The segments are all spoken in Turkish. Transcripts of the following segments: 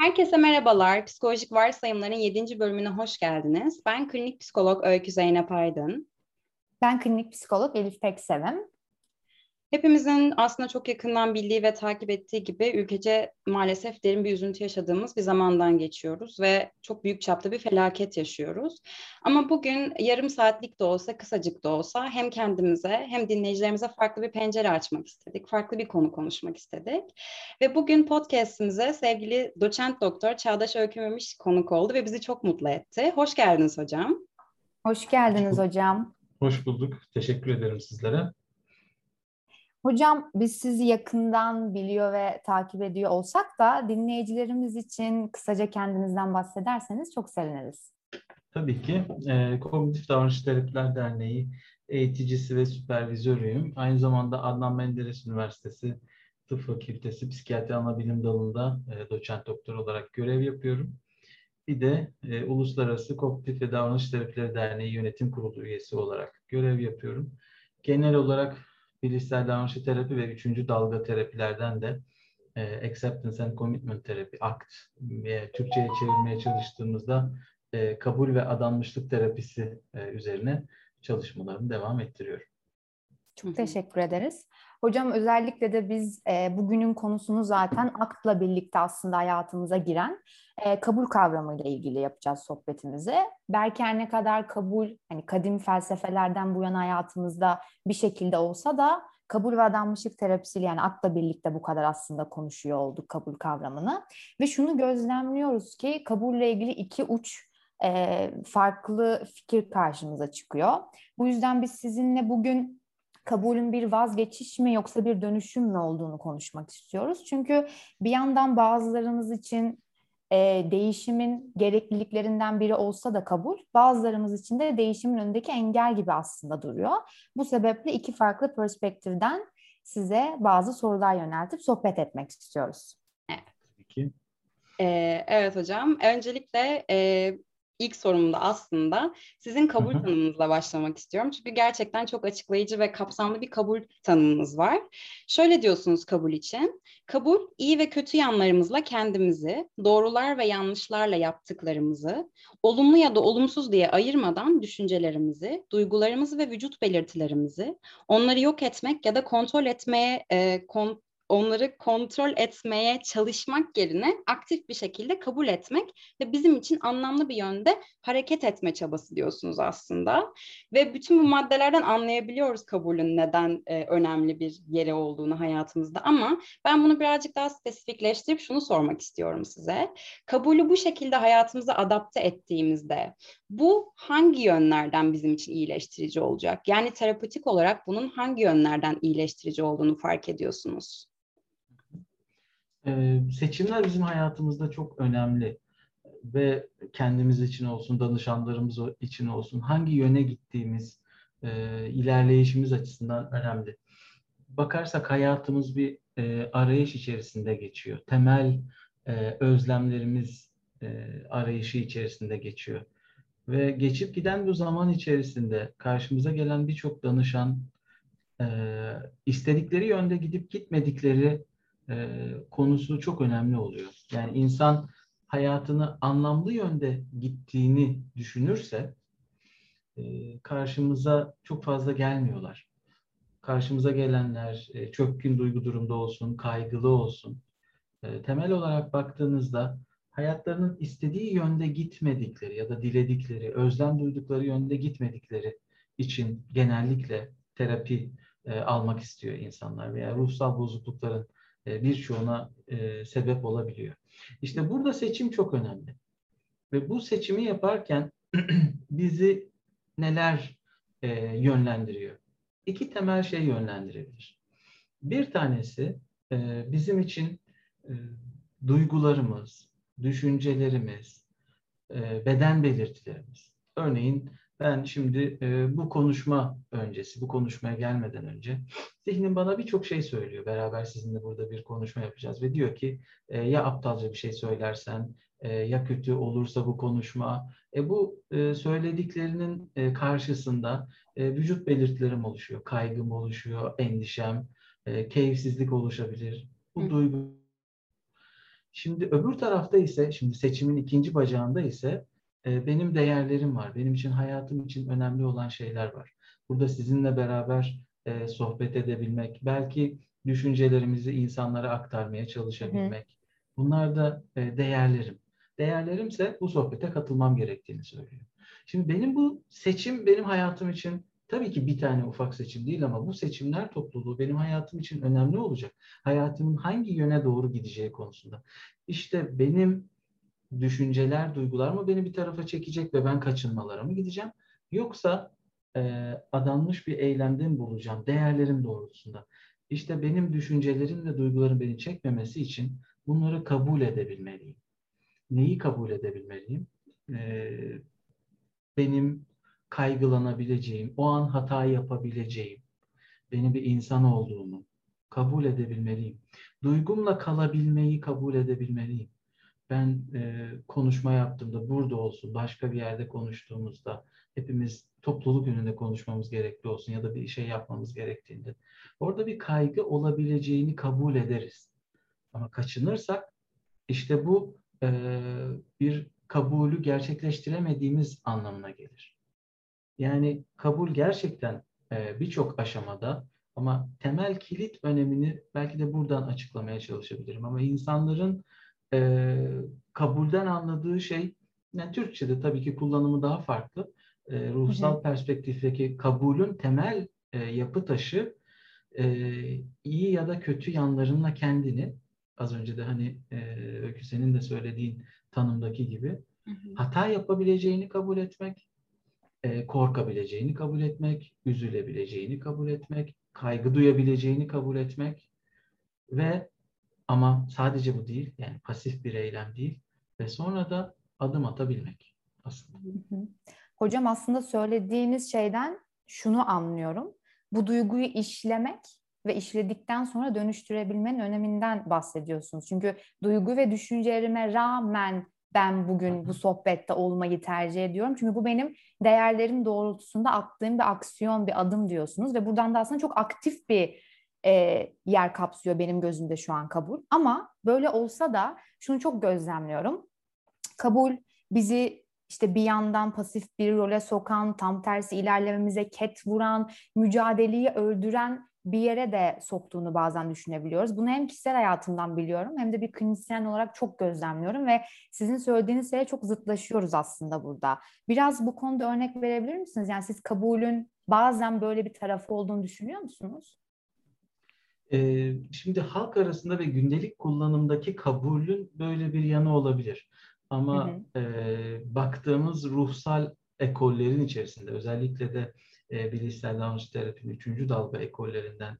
Herkese merhabalar. Psikolojik Varsayımların 7. bölümüne hoş geldiniz. Ben klinik psikolog Öykü Zeynep Aydın. Ben klinik psikolog Elif Peksevim. Hepimizin aslında çok yakından bildiği ve takip ettiği gibi ülkece maalesef derin bir üzüntü yaşadığımız bir zamandan geçiyoruz ve çok büyük çapta bir felaket yaşıyoruz. Ama bugün yarım saatlik de olsa, kısacık da olsa hem kendimize hem dinleyicilerimize farklı bir pencere açmak istedik. Farklı bir konu konuşmak istedik. Ve bugün podcastimize sevgili doçent doktor Çağdaş Öykümemiş konuk oldu ve bizi çok mutlu etti. Hoş geldiniz hocam. Hoş geldiniz hocam. Hoş bulduk. Teşekkür ederim sizlere. Hocam biz sizi yakından biliyor ve takip ediyor olsak da dinleyicilerimiz için kısaca kendinizden bahsederseniz çok seviniriz. Tabii ki. E, Kognitif Davranış Terapiler Derneği eğiticisi ve süpervizörüyüm. Aynı zamanda Adnan Menderes Üniversitesi Tıp Fakültesi Psikiyatri Anabilim Dalı'nda e, doçent doktor olarak görev yapıyorum. Bir de e, Uluslararası Kognitif ve Davranış Terapileri Derneği Yönetim Kurulu üyesi olarak görev yapıyorum. Genel olarak bilişsel davranışçı terapi ve üçüncü dalga terapilerden de e, Acceptance and Commitment Terapi, ACT ve Türkçe'ye çevirmeye çalıştığımızda e, kabul ve adanmışlık terapisi e, üzerine çalışmalarımı devam ettiriyorum. Çok teşekkür ederiz. Hocam özellikle de biz e, bugünün konusunu zaten aktla birlikte aslında hayatımıza giren e, kabul kavramıyla ilgili yapacağız sohbetimizi. Belki her ne kadar kabul hani kadim felsefelerden bu yana hayatımızda bir şekilde olsa da kabul ve adanmışlık terapisiyle yani akla birlikte bu kadar aslında konuşuyor olduk kabul kavramını. Ve şunu gözlemliyoruz ki kabulle ilgili iki uç e, farklı fikir karşımıza çıkıyor. Bu yüzden biz sizinle bugün kabulün bir vazgeçiş mi yoksa bir dönüşüm mü olduğunu konuşmak istiyoruz. Çünkü bir yandan bazılarımız için e, değişimin gerekliliklerinden biri olsa da kabul, bazılarımız için de değişimin önündeki engel gibi aslında duruyor. Bu sebeple iki farklı perspektiften size bazı sorular yöneltip sohbet etmek istiyoruz. Evet. Peki. Ee, evet hocam. Öncelikle e, ilk sorumda aslında sizin kabul tanımınızla başlamak istiyorum. Çünkü gerçekten çok açıklayıcı ve kapsamlı bir kabul tanımınız var. Şöyle diyorsunuz kabul için. Kabul iyi ve kötü yanlarımızla kendimizi, doğrular ve yanlışlarla yaptıklarımızı, olumlu ya da olumsuz diye ayırmadan düşüncelerimizi, duygularımızı ve vücut belirtilerimizi, onları yok etmek ya da kontrol etmeye e, kon, onları kontrol etmeye çalışmak yerine aktif bir şekilde kabul etmek ve bizim için anlamlı bir yönde hareket etme çabası diyorsunuz aslında. Ve bütün bu maddelerden anlayabiliyoruz kabulün neden e, önemli bir yeri olduğunu hayatımızda ama ben bunu birazcık daha spesifikleştirip şunu sormak istiyorum size. Kabulü bu şekilde hayatımıza adapte ettiğimizde bu hangi yönlerden bizim için iyileştirici olacak? Yani terapötik olarak bunun hangi yönlerden iyileştirici olduğunu fark ediyorsunuz? Ee, seçimler bizim hayatımızda çok önemli ve kendimiz için olsun, danışanlarımız için olsun hangi yöne gittiğimiz, e, ilerleyişimiz açısından önemli. Bakarsak hayatımız bir e, arayış içerisinde geçiyor. Temel e, özlemlerimiz e, arayışı içerisinde geçiyor. Ve geçip giden bu zaman içerisinde karşımıza gelen birçok danışan e, istedikleri yönde gidip gitmedikleri e, konusu çok önemli oluyor. Yani insan hayatını anlamlı yönde gittiğini düşünürse e, karşımıza çok fazla gelmiyorlar. Karşımıza gelenler e, çökkün duygu durumda olsun, kaygılı olsun. E, temel olarak baktığınızda hayatlarının istediği yönde gitmedikleri ya da diledikleri, özlem duydukları yönde gitmedikleri için genellikle terapi e, almak istiyor insanlar veya ruhsal bozuklukların birçoğuna e, sebep olabiliyor. İşte burada seçim çok önemli. Ve bu seçimi yaparken bizi neler e, yönlendiriyor? İki temel şey yönlendirebilir. Bir tanesi bizim için duygularımız, düşüncelerimiz, beden belirtilerimiz. Örneğin ben şimdi e, bu konuşma öncesi, bu konuşmaya gelmeden önce zihnim bana birçok şey söylüyor. Beraber sizinle burada bir konuşma yapacağız ve diyor ki e, ya aptalca bir şey söylersen e, ya kötü olursa bu konuşma. E, bu e, söylediklerinin e, karşısında e, vücut belirtilerim oluşuyor. Kaygım oluşuyor, endişem, e, keyifsizlik oluşabilir. Bu Hı. duygu Şimdi öbür tarafta ise, şimdi seçimin ikinci bacağında ise e, benim değerlerim var. Benim için hayatım için önemli olan şeyler var. Burada sizinle beraber e, sohbet edebilmek, belki düşüncelerimizi insanlara aktarmaya çalışabilmek. Hı. Bunlar da e, değerlerim. Değerlerimse bu sohbete katılmam gerektiğini söylüyor. Şimdi benim bu seçim benim hayatım için tabii ki bir tane ufak seçim değil ama bu seçimler topluluğu benim hayatım için önemli olacak. Hayatımın hangi yöne doğru gideceği konusunda. İşte benim düşünceler, duygular mı beni bir tarafa çekecek ve ben kaçınmalara mı gideceğim? Yoksa e, adanmış bir eylemde mi bulacağım? Değerlerim doğrultusunda. İşte benim düşüncelerim ve duygularım beni çekmemesi için bunları kabul edebilmeliyim. Neyi kabul edebilmeliyim? E, benim kaygılanabileceğim, o an hata yapabileceğim, benim bir insan olduğumu kabul edebilmeliyim. Duygumla kalabilmeyi kabul edebilmeliyim ben e, konuşma yaptığımda burada olsun, başka bir yerde konuştuğumuzda hepimiz topluluk önünde konuşmamız gerekli olsun ya da bir şey yapmamız gerektiğinde orada bir kaygı olabileceğini kabul ederiz. Ama kaçınırsak işte bu e, bir kabulü gerçekleştiremediğimiz anlamına gelir. Yani kabul gerçekten e, birçok aşamada ama temel kilit önemini belki de buradan açıklamaya çalışabilirim. Ama insanların e, kabulden anladığı şey, yani Türkçe'de tabii ki kullanımı daha farklı. E, ruhsal hı hı. perspektifteki kabulün temel e, yapı taşı e, iyi ya da kötü yanlarınla kendini, az önce de hani e, Öykü senin de söylediğin tanımdaki gibi hı hı. hata yapabileceğini kabul etmek, e, korkabileceğini kabul etmek, üzülebileceğini kabul etmek, kaygı duyabileceğini kabul etmek ve ama sadece bu değil, yani pasif bir eylem değil ve sonra da adım atabilmek aslında. Hocam aslında söylediğiniz şeyden şunu anlıyorum. Bu duyguyu işlemek ve işledikten sonra dönüştürebilmenin öneminden bahsediyorsunuz. Çünkü duygu ve düşüncelerime rağmen ben bugün bu sohbette olmayı tercih ediyorum. Çünkü bu benim değerlerim doğrultusunda attığım bir aksiyon, bir adım diyorsunuz. Ve buradan da aslında çok aktif bir e, yer kapsıyor benim gözümde şu an kabul. Ama böyle olsa da şunu çok gözlemliyorum. Kabul bizi işte bir yandan pasif bir role sokan, tam tersi ilerlememize ket vuran, mücadeleyi öldüren bir yere de soktuğunu bazen düşünebiliyoruz. Bunu hem kişisel hayatımdan biliyorum hem de bir klinisyen olarak çok gözlemliyorum ve sizin söylediğiniz şeye çok zıtlaşıyoruz aslında burada. Biraz bu konuda örnek verebilir misiniz? Yani siz kabulün bazen böyle bir tarafı olduğunu düşünüyor musunuz? Ee, şimdi halk arasında ve gündelik kullanımdaki kabulün böyle bir yanı olabilir. Ama hı hı. E, baktığımız ruhsal ekollerin içerisinde özellikle de e, bilişsel davranış terapinin üçüncü dalga ekollerinden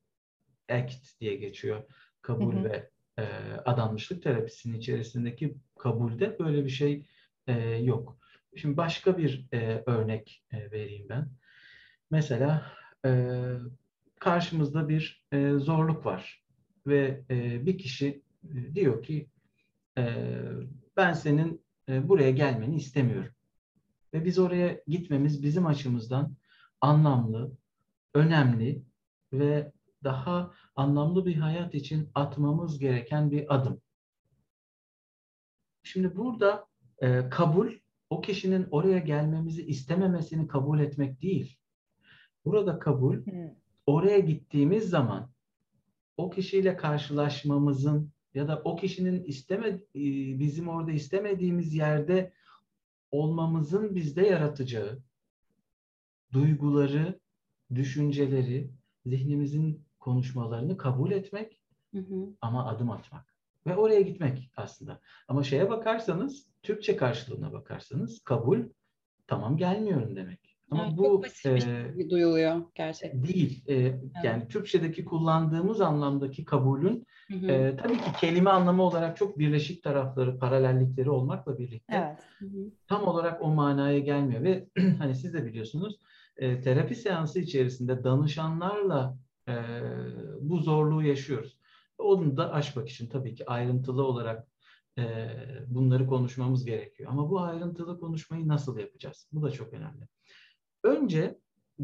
ACT diye geçiyor. Kabul hı hı. ve e, adanmışlık terapisinin içerisindeki kabulde böyle bir şey e, yok. Şimdi başka bir e, örnek e, vereyim ben. Mesela e, karşımızda bir e, zorluk var ve e, bir kişi e, diyor ki e, ben senin e, buraya gelmeni istemiyorum ve biz oraya gitmemiz bizim açımızdan anlamlı, önemli ve daha anlamlı bir hayat için atmamız gereken bir adım. Şimdi burada e, kabul o kişinin oraya gelmemizi istememesini kabul etmek değil. Burada kabul oraya gittiğimiz zaman o kişiyle karşılaşmamızın ya da o kişinin isteme e, bizim orada istemediğimiz yerde olmamızın bizde yaratacağı duyguları, düşünceleri, zihnimizin konuşmalarını kabul etmek hı hı. ama adım atmak ve oraya gitmek aslında. Ama şeye bakarsanız, Türkçe karşılığına bakarsanız kabul tamam gelmiyorum demek. Ama yani bu çok basit e, şey duyuluyor gerçekten. Değil. E, evet. Yani Türkçedeki kullandığımız anlamdaki kabulün hı hı. E, tabii ki kelime anlamı olarak çok birleşik tarafları, paralellikleri olmakla birlikte evet. hı hı. tam olarak o manaya gelmiyor ve hani siz de biliyorsunuz e, terapi seansı içerisinde danışanlarla e, bu zorluğu yaşıyoruz. Onu da aşmak için tabii ki ayrıntılı olarak e, bunları konuşmamız gerekiyor. Ama bu ayrıntılı konuşmayı nasıl yapacağız? Bu da çok önemli. Önce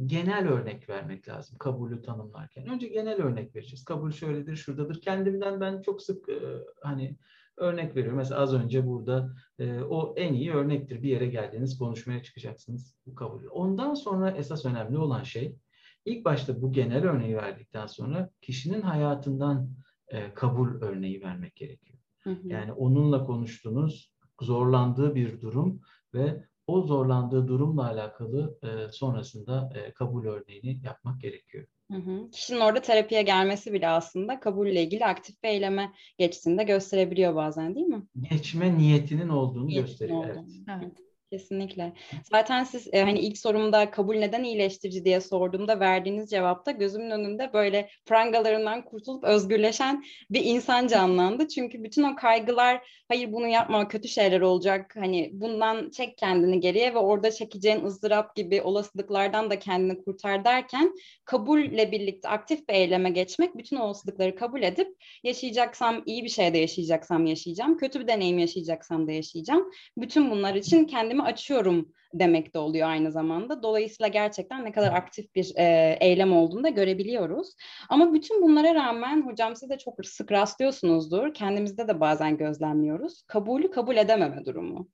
genel örnek vermek lazım kabulü tanımlarken. Önce genel örnek vereceğiz. Kabul şöyledir, şuradadır. Kendimden ben çok sık e, hani Örnek veriyorum. Mesela az önce burada e, o en iyi örnektir. Bir yere geldiniz, konuşmaya çıkacaksınız. Bu kabul. Ondan sonra esas önemli olan şey ilk başta bu genel örneği verdikten sonra kişinin hayatından e, kabul örneği vermek gerekiyor. Hı hı. Yani onunla konuştunuz, zorlandığı bir durum ve o zorlandığı durumla alakalı e, sonrasında e, kabul örneğini yapmak gerekiyor. Hı hı. Kişinin orada terapiye gelmesi bile aslında kabulle ilgili aktif bir eyleme geçtiğini de gösterebiliyor bazen değil mi? Geçme niyetinin olduğunu Niyetinin gösteriyor. Olduğunu. Evet. evet. Kesinlikle. Zaten siz e, hani ilk sorumda kabul neden iyileştirici diye sorduğumda verdiğiniz cevapta gözümün önünde böyle prangalarından kurtulup özgürleşen bir insan canlandı. Çünkü bütün o kaygılar hayır bunu yapma kötü şeyler olacak hani bundan çek kendini geriye ve orada çekeceğin ızdırap gibi olasılıklardan da kendini kurtar derken kabulle birlikte aktif bir eyleme geçmek bütün olasılıkları kabul edip yaşayacaksam iyi bir şey de yaşayacaksam yaşayacağım kötü bir deneyim yaşayacaksam da yaşayacağım. Bütün bunlar için kendimi kendimi açıyorum demek de oluyor aynı zamanda. Dolayısıyla gerçekten ne kadar aktif bir e, eylem olduğunu da görebiliyoruz. Ama bütün bunlara rağmen hocam siz de çok sık rastlıyorsunuzdur. Kendimizde de bazen gözlemliyoruz. Kabulü kabul edememe durumu.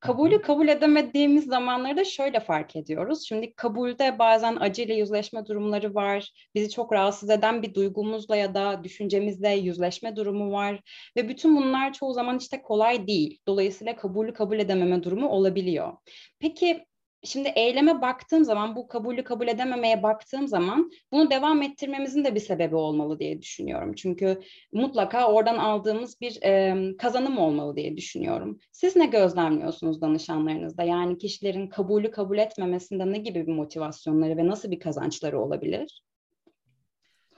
Kabulü kabul edemediğimiz zamanları da şöyle fark ediyoruz. Şimdi kabulde bazen acıyla yüzleşme durumları var. Bizi çok rahatsız eden bir duygumuzla ya da düşüncemizle yüzleşme durumu var. Ve bütün bunlar çoğu zaman işte kolay değil. Dolayısıyla kabulü kabul edememe durumu olabiliyor. Peki Şimdi eyleme baktığım zaman, bu kabulü kabul edememeye baktığım zaman bunu devam ettirmemizin de bir sebebi olmalı diye düşünüyorum. Çünkü mutlaka oradan aldığımız bir e, kazanım olmalı diye düşünüyorum. Siz ne gözlemliyorsunuz danışanlarınızda? Yani kişilerin kabulü kabul etmemesinde ne gibi bir motivasyonları ve nasıl bir kazançları olabilir?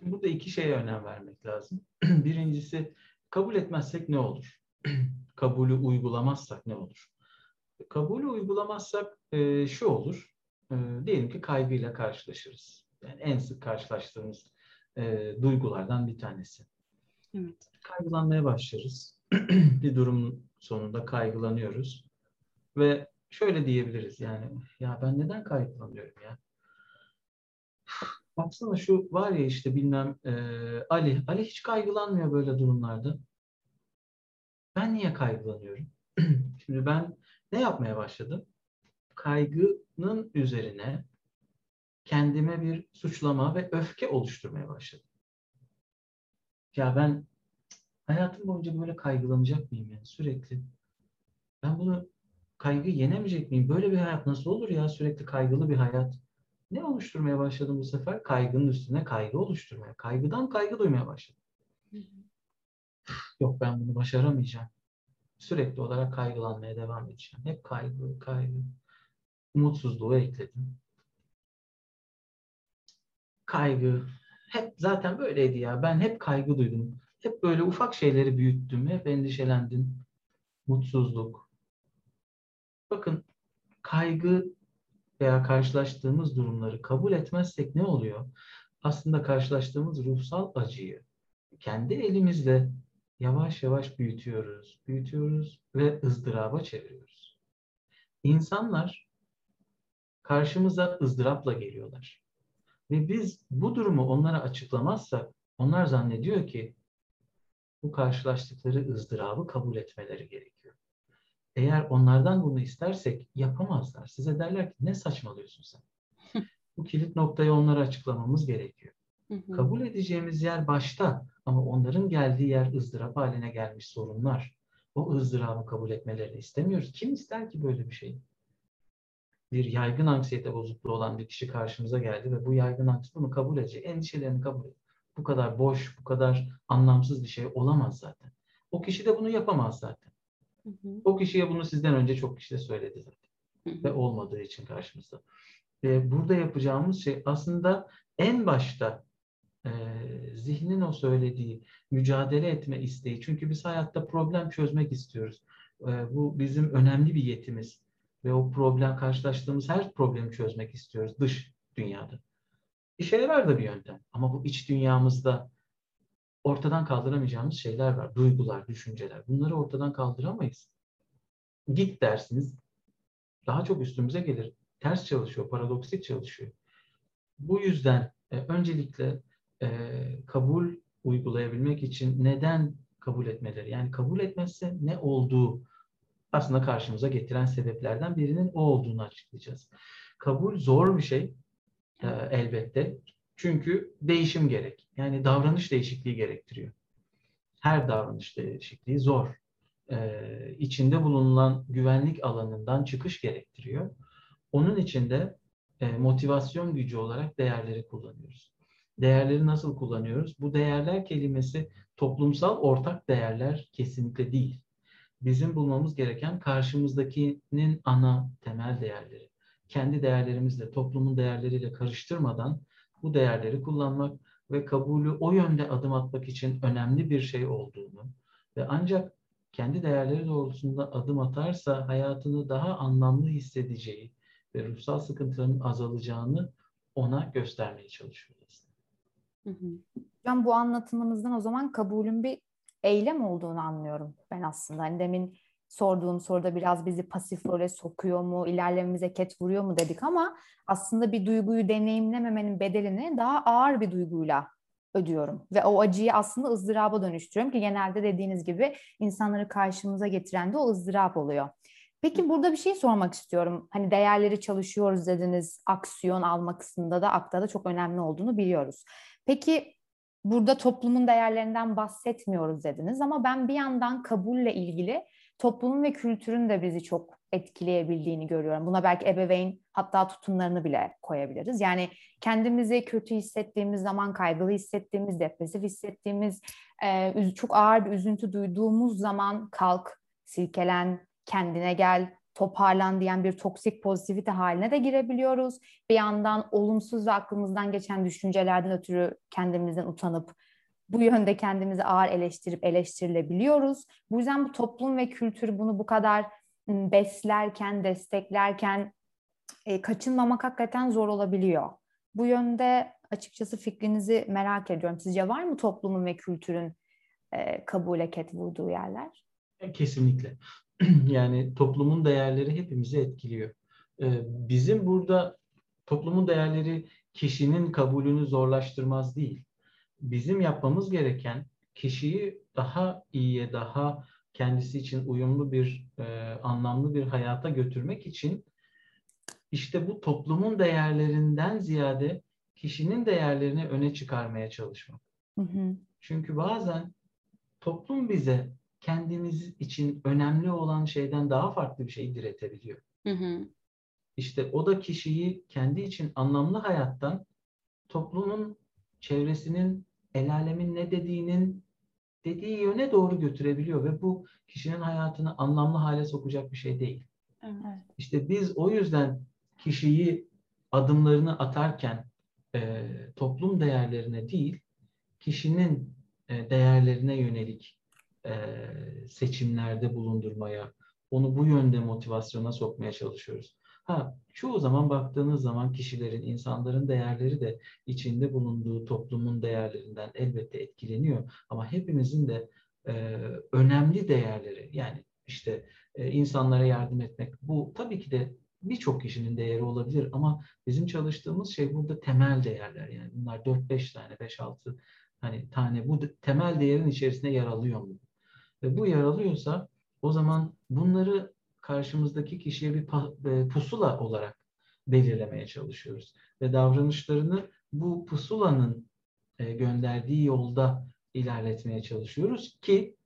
Burada iki şeye önem vermek lazım. Birincisi kabul etmezsek ne olur? Kabulü uygulamazsak ne olur? Kabulü uygulamazsak e, şu olur. E, diyelim ki kaygıyla karşılaşırız. Yani en sık karşılaştığımız e, duygulardan bir tanesi. Evet. Kaygılanmaya başlarız. bir durum sonunda kaygılanıyoruz. Ve şöyle diyebiliriz yani ya ben neden kaygılanıyorum ya? Baksana şu var ya işte bilmem e, Ali. Ali hiç kaygılanmıyor böyle durumlarda. Ben niye kaygılanıyorum? Şimdi ben ne yapmaya başladım? Kaygının üzerine kendime bir suçlama ve öfke oluşturmaya başladım. Ya ben hayatım boyunca böyle kaygılanacak mıyım yani sürekli? Ben bunu kaygı yenemeyecek miyim? Böyle bir hayat nasıl olur ya sürekli kaygılı bir hayat? Ne oluşturmaya başladım bu sefer? Kaygının üstüne kaygı oluşturmaya. Kaygıdan kaygı duymaya başladım. Yok ben bunu başaramayacağım sürekli olarak kaygılanmaya devam edeceğim. Hep kaygı, kaygı. Umutsuzluğu ekledim. Kaygı. Hep zaten böyleydi ya. Ben hep kaygı duydum. Hep böyle ufak şeyleri büyüttüm. Hep endişelendim. Mutsuzluk. Bakın kaygı veya karşılaştığımız durumları kabul etmezsek ne oluyor? Aslında karşılaştığımız ruhsal acıyı kendi elimizle yavaş yavaş büyütüyoruz, büyütüyoruz ve ızdıraba çeviriyoruz. İnsanlar karşımıza ızdırapla geliyorlar. Ve biz bu durumu onlara açıklamazsak onlar zannediyor ki bu karşılaştıkları ızdırabı kabul etmeleri gerekiyor. Eğer onlardan bunu istersek yapamazlar. Size derler ki ne saçmalıyorsun sen? bu kilit noktayı onlara açıklamamız gerekiyor. Kabul edeceğimiz yer başta ama onların geldiği yer ızdırap haline gelmiş sorunlar. O ızdırabı kabul etmelerini istemiyoruz. Kim ister ki böyle bir şey? Bir yaygın anksiyete bozukluğu olan bir kişi karşımıza geldi ve bu yaygın anksiyete bunu kabul edecek. Endişelerini kabul edecek. Bu kadar boş, bu kadar anlamsız bir şey olamaz zaten. O kişi de bunu yapamaz zaten. Hı hı. O kişiye bunu sizden önce çok kişi de söyledi zaten. Hı hı. Ve olmadığı için karşımızda. Ve burada yapacağımız şey aslında en başta e, zihnin o söylediği mücadele etme isteği. Çünkü biz hayatta problem çözmek istiyoruz. E, bu bizim önemli bir yetimiz. Ve o problem, karşılaştığımız her problemi çözmek istiyoruz dış dünyada. İşe yarar da bir yöntem. Ama bu iç dünyamızda ortadan kaldıramayacağımız şeyler var. Duygular, düşünceler. Bunları ortadan kaldıramayız. Git dersiniz. Daha çok üstümüze gelir. Ters çalışıyor, paradoksik çalışıyor. Bu yüzden e, öncelikle e, kabul uygulayabilmek için neden kabul etmeleri. Yani kabul etmezse ne olduğu aslında karşımıza getiren sebeplerden birinin o olduğunu açıklayacağız. Kabul zor bir şey e, elbette. Çünkü değişim gerek. Yani davranış değişikliği gerektiriyor. Her davranış değişikliği zor. Ee, içinde bulunan güvenlik alanından çıkış gerektiriyor. Onun için de e, motivasyon gücü olarak değerleri kullanıyoruz. Değerleri nasıl kullanıyoruz? Bu değerler kelimesi toplumsal ortak değerler kesinlikle değil. Bizim bulmamız gereken karşımızdakinin ana temel değerleri. Kendi değerlerimizle, toplumun değerleriyle karıştırmadan bu değerleri kullanmak ve kabulü o yönde adım atmak için önemli bir şey olduğunu ve ancak kendi değerleri doğrultusunda adım atarsa hayatını daha anlamlı hissedeceği ve ruhsal sıkıntıların azalacağını ona göstermeye çalışıyoruz. Hocam bu anlatımınızdan o zaman kabulün bir eylem olduğunu anlıyorum ben aslında. Hani demin sorduğum soruda biraz bizi pasif role sokuyor mu, ilerlememize ket vuruyor mu dedik ama aslında bir duyguyu deneyimlememenin bedelini daha ağır bir duyguyla ödüyorum. Ve o acıyı aslında ızdıraba dönüştürüyorum ki genelde dediğiniz gibi insanları karşımıza getiren de o ızdırap oluyor. Peki burada bir şey sormak istiyorum. Hani değerleri çalışıyoruz dediniz. Aksiyon alma kısmında da akta da çok önemli olduğunu biliyoruz. Peki burada toplumun değerlerinden bahsetmiyoruz dediniz ama ben bir yandan kabulle ilgili toplumun ve kültürün de bizi çok etkileyebildiğini görüyorum. Buna belki ebeveyn hatta tutumlarını bile koyabiliriz. Yani kendimizi kötü hissettiğimiz zaman, kaygılı hissettiğimiz, depresif hissettiğimiz, çok ağır bir üzüntü duyduğumuz zaman kalk, silkelen, kendine gel, toparlan diyen bir toksik pozitivite haline de girebiliyoruz. Bir yandan olumsuz ve aklımızdan geçen düşüncelerden ötürü kendimizden utanıp bu yönde kendimizi ağır eleştirip eleştirilebiliyoruz. Bu yüzden bu toplum ve kültür bunu bu kadar beslerken, desteklerken e, kaçınmamak hakikaten zor olabiliyor. Bu yönde açıkçası fikrinizi merak ediyorum. Sizce var mı toplumun ve kültürün e, kabule ket vurduğu yerler? Kesinlikle. yani toplumun değerleri hepimizi etkiliyor. E, bizim burada toplumun değerleri kişinin kabulünü zorlaştırmaz değil bizim yapmamız gereken kişiyi daha iyiye, daha kendisi için uyumlu bir, e, anlamlı bir hayata götürmek için işte bu toplumun değerlerinden ziyade kişinin değerlerini öne çıkarmaya çalışmak. Hı hı. Çünkü bazen toplum bize kendimiz için önemli olan şeyden daha farklı bir şey diretebiliyor. Hı hı. İşte o da kişiyi kendi için anlamlı hayattan toplumun çevresinin el alemin ne dediğinin dediği yöne doğru götürebiliyor ve bu kişinin hayatını anlamlı hale sokacak bir şey değil. Evet. İşte biz o yüzden kişiyi adımlarını atarken e, toplum değerlerine değil, kişinin e, değerlerine yönelik e, seçimlerde bulundurmaya, onu bu yönde motivasyona sokmaya çalışıyoruz. Ha, çoğu zaman baktığınız zaman kişilerin, insanların değerleri de içinde bulunduğu toplumun değerlerinden elbette etkileniyor. Ama hepimizin de e, önemli değerleri, yani işte e, insanlara yardım etmek, bu tabii ki de birçok kişinin değeri olabilir ama bizim çalıştığımız şey burada temel değerler. Yani bunlar 4-5 tane, 5-6 hani tane bu temel değerin içerisinde yer alıyor mu? Ve bu yer alıyorsa o zaman bunları karşımızdaki kişiye bir e, pusula olarak belirlemeye çalışıyoruz. Ve davranışlarını bu pusulanın e, gönderdiği yolda ilerletmeye çalışıyoruz ki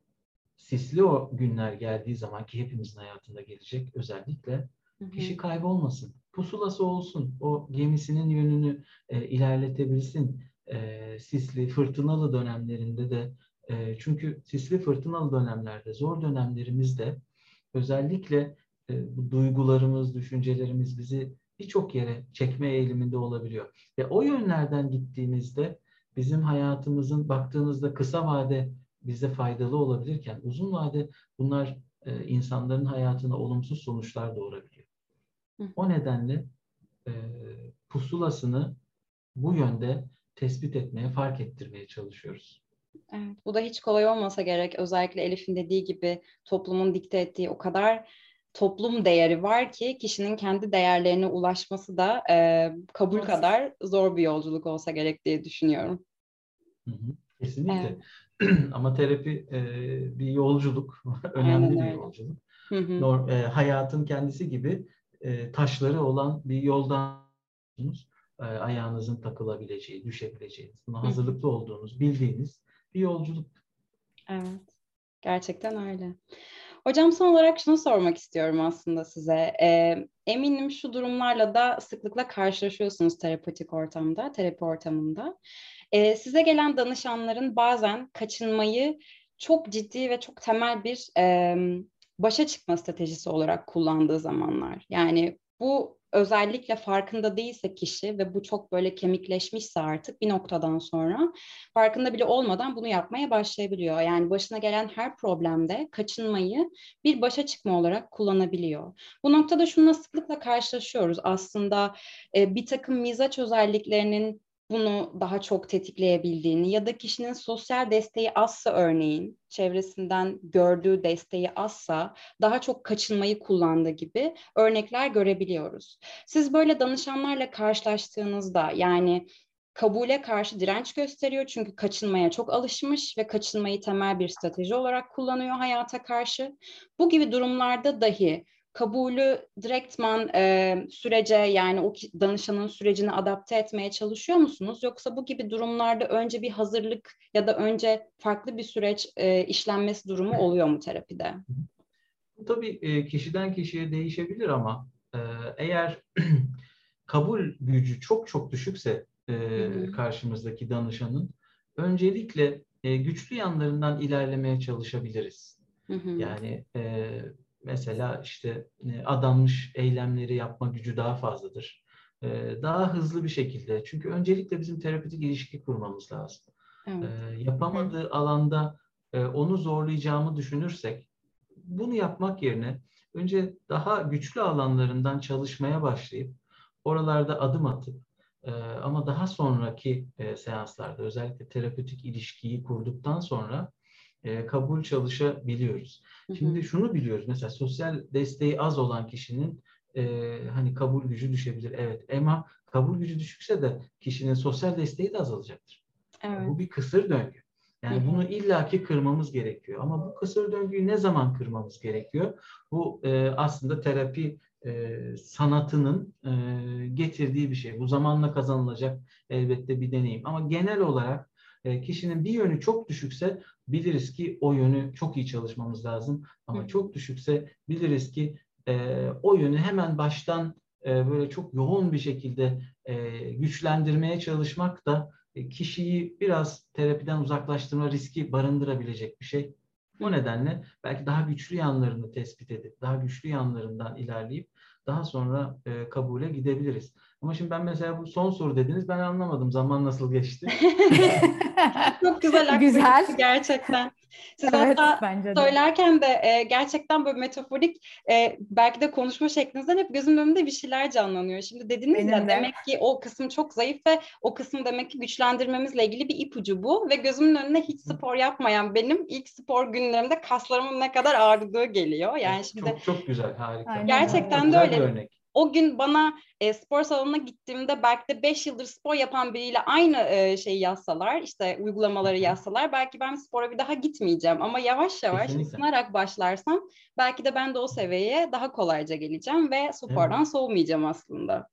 sisli o günler geldiği zaman ki hepimizin hayatında gelecek özellikle kişi kaybolmasın. Pusulası olsun. O gemisinin yönünü e, ilerletebilsin. E, sisli, fırtınalı dönemlerinde de e, çünkü sisli, fırtınalı dönemlerde, zor dönemlerimizde özellikle e, bu duygularımız, düşüncelerimiz bizi birçok yere çekme eğiliminde olabiliyor. Ve o yönlerden gittiğimizde bizim hayatımızın baktığınızda kısa vade bize faydalı olabilirken uzun vade bunlar e, insanların hayatına olumsuz sonuçlar doğurabiliyor. O nedenle e, pusulasını bu yönde tespit etmeye, fark ettirmeye çalışıyoruz. Evet, bu da hiç kolay olmasa gerek. Özellikle Elif'in dediği gibi toplumun dikte ettiği o kadar toplum değeri var ki kişinin kendi değerlerine ulaşması da e, kabul evet. kadar zor bir yolculuk olsa gerek diye düşünüyorum. Kesinlikle. Evet. Ama terapi e, bir yolculuk, önemli bir yolculuk. Hı e, hayatın kendisi gibi e, taşları olan bir yoldan e, ayağınızın takılabileceği, düşebileceğiniz, buna hazırlıklı olduğunuz, bildiğiniz bir yolculuk. Evet, gerçekten öyle. Hocam son olarak şunu sormak istiyorum aslında size. Ee, eminim şu durumlarla da sıklıkla karşılaşıyorsunuz terapötik ortamda, terapi ortamında. Ee, size gelen danışanların bazen kaçınmayı çok ciddi ve çok temel bir e, başa çıkma stratejisi olarak kullandığı zamanlar. Yani bu özellikle farkında değilse kişi ve bu çok böyle kemikleşmişse artık bir noktadan sonra farkında bile olmadan bunu yapmaya başlayabiliyor. Yani başına gelen her problemde kaçınmayı bir başa çıkma olarak kullanabiliyor. Bu noktada şununla sıklıkla karşılaşıyoruz. Aslında e, bir takım mizaç özelliklerinin bunu daha çok tetikleyebildiğini ya da kişinin sosyal desteği azsa örneğin çevresinden gördüğü desteği azsa daha çok kaçınmayı kullandığı gibi örnekler görebiliyoruz. Siz böyle danışanlarla karşılaştığınızda yani kabule karşı direnç gösteriyor çünkü kaçınmaya çok alışmış ve kaçınmayı temel bir strateji olarak kullanıyor hayata karşı. Bu gibi durumlarda dahi kabulü direktman e, sürece yani o danışanın sürecini adapte etmeye çalışıyor musunuz? Yoksa bu gibi durumlarda önce bir hazırlık ya da önce farklı bir süreç e, işlenmesi durumu oluyor mu terapide? Bu tabii e, kişiden kişiye değişebilir ama e, eğer kabul gücü çok çok düşükse e, karşımızdaki danışanın öncelikle e, güçlü yanlarından ilerlemeye çalışabiliriz. Hı hı. Yani e, mesela işte e, adanmış eylemleri yapma gücü daha fazladır. E, daha hızlı bir şekilde. Çünkü öncelikle bizim terapötik ilişki kurmamız lazım. Evet. E, yapamadığı Hı. alanda onu zorlayacağımı düşünürsek bunu yapmak yerine önce daha güçlü alanlarından çalışmaya başlayıp oralarda adım atıp ama daha sonraki seanslarda özellikle terapötik ilişkiyi kurduktan sonra e, kabul çalışabiliyoruz. Şimdi şunu biliyoruz mesela sosyal desteği az olan kişinin e, hani kabul gücü düşebilir. Evet ama kabul gücü düşükse de kişinin sosyal desteği de azalacaktır. Evet. Bu bir kısır döngü. Yani Hı-hı. bunu illaki kırmamız gerekiyor. Ama bu kısır döngüyü ne zaman kırmamız gerekiyor? Bu e, aslında terapi e, sanatının e, getirdiği bir şey. Bu zamanla kazanılacak elbette bir deneyim. Ama genel olarak e, kişinin bir yönü çok düşükse biliriz ki o yönü çok iyi çalışmamız lazım. Ama Hı. çok düşükse biliriz ki e, o yönü hemen baştan e, böyle çok yoğun bir şekilde e, güçlendirmeye çalışmak da e, kişiyi biraz terapiden uzaklaştırma riski barındırabilecek bir şey. O nedenle belki daha güçlü yanlarını tespit edip, daha güçlü yanlarından ilerleyip daha sonra e, kabule gidebiliriz. Ama şimdi ben mesela bu son soru dediniz ben anlamadım zaman nasıl geçti. Çok güzel güzel gerçekten. Siz evet, hatta bence de. söylerken de e, gerçekten böyle metaforik e, belki de konuşma şeklinizden hep gözümün önünde bir şeyler canlanıyor. Şimdi dediniz Benim ya de. demek ki o kısım çok zayıf ve o kısmı demek ki güçlendirmemizle ilgili bir ipucu bu ve gözümün önüne hiç spor yapmayan benim ilk spor günlerimde kaslarımın ne kadar ağrıdığı geliyor. Yani şimdi çok çok güzel harika. Aynen. Gerçekten de öyle. Örnek o gün bana e, spor salonuna gittiğimde belki de 5 yıldır spor yapan biriyle aynı e, şeyi yazsalar, işte uygulamaları yazsalar belki ben spora bir daha gitmeyeceğim. Ama yavaş yavaş Kesinlikle. ısınarak başlarsam belki de ben de o seviyeye daha kolayca geleceğim ve spordan evet. soğumayacağım aslında.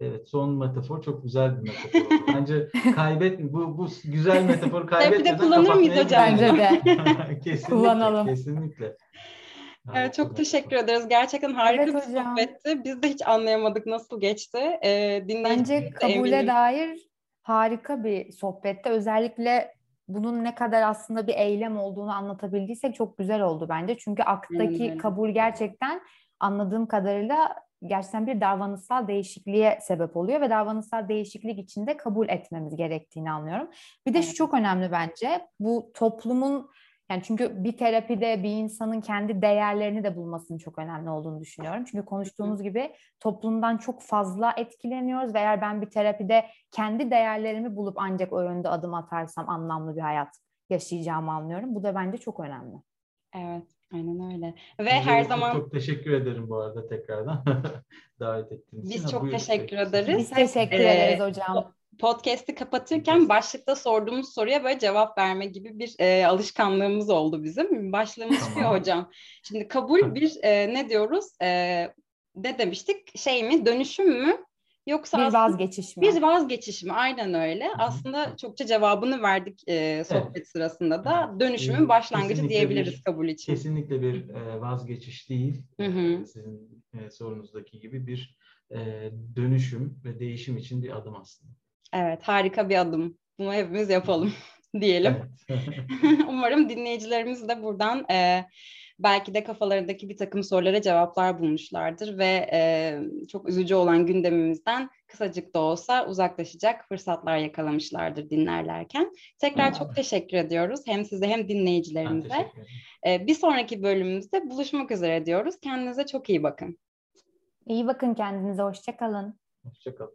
Evet, son metafor çok güzel bir metafor. Bence kaybet bu bu güzel metaforu kaybetmeden Hep de kullanır mıyız hocam? Bence de. kesinlikle, Kullanalım. Kesinlikle. Evet, çok teşekkür ederiz. Gerçekten harika evet, bir hocam. sohbetti. Biz de hiç anlayamadık nasıl geçti. Ee, Bence kabule eminim. dair harika bir sohbette. Özellikle bunun ne kadar aslında bir eylem olduğunu anlatabildiysek çok güzel oldu bence. Çünkü aktaki hmm. kabul gerçekten anladığım kadarıyla gerçekten bir davranışsal değişikliğe sebep oluyor ve davranışsal değişiklik içinde kabul etmemiz gerektiğini anlıyorum. Bir de şu çok önemli bence. Bu toplumun yani çünkü bir terapide bir insanın kendi değerlerini de bulmasının çok önemli olduğunu düşünüyorum. Çünkü konuştuğumuz gibi toplumdan çok fazla etkileniyoruz ve eğer ben bir terapide kendi değerlerimi bulup ancak o yönde adım atarsam anlamlı bir hayat yaşayacağımı anlıyorum. Bu da bence çok önemli. Evet. Aynen öyle. Ve Biz her zaman çok teşekkür ederim bu arada tekrardan davet ettiğiniz için. Biz çok teşekkür ederiz. Biz teşekkür ee, ederiz hocam. Podcast'i kapatırken başlıkta sorduğumuz soruya böyle cevap verme gibi bir e, alışkanlığımız oldu bizim. Başlığımız tamam. şu hocam. Şimdi kabul bir e, ne diyoruz? E, ne demiştik? Şey mi? Dönüşüm mü? Yoksa bir vazgeçiş mi? Bir vazgeçiş mi? Aynen öyle. Hı-hı. Aslında çokça cevabını verdik e, sohbet evet. sırasında da. Dönüşümün başlangıcı kesinlikle diyebiliriz bir, kabul için. Kesinlikle bir e, vazgeçiş değil. Hı-hı. Sizin e, sorunuzdaki gibi bir e, dönüşüm ve değişim için bir adım aslında. Evet, harika bir adım. Bunu hepimiz yapalım diyelim. Umarım dinleyicilerimiz de buradan e, belki de kafalarındaki bir takım sorulara cevaplar bulmuşlardır ve e, çok üzücü olan gündemimizden kısacık da olsa uzaklaşacak fırsatlar yakalamışlardır dinlerlerken. Tekrar çok teşekkür ediyoruz hem size hem dinleyicilerimize. E, bir sonraki bölümümüzde buluşmak üzere diyoruz. Kendinize çok iyi bakın. İyi bakın kendinize. Hoşçakalın. Hoşçakalın.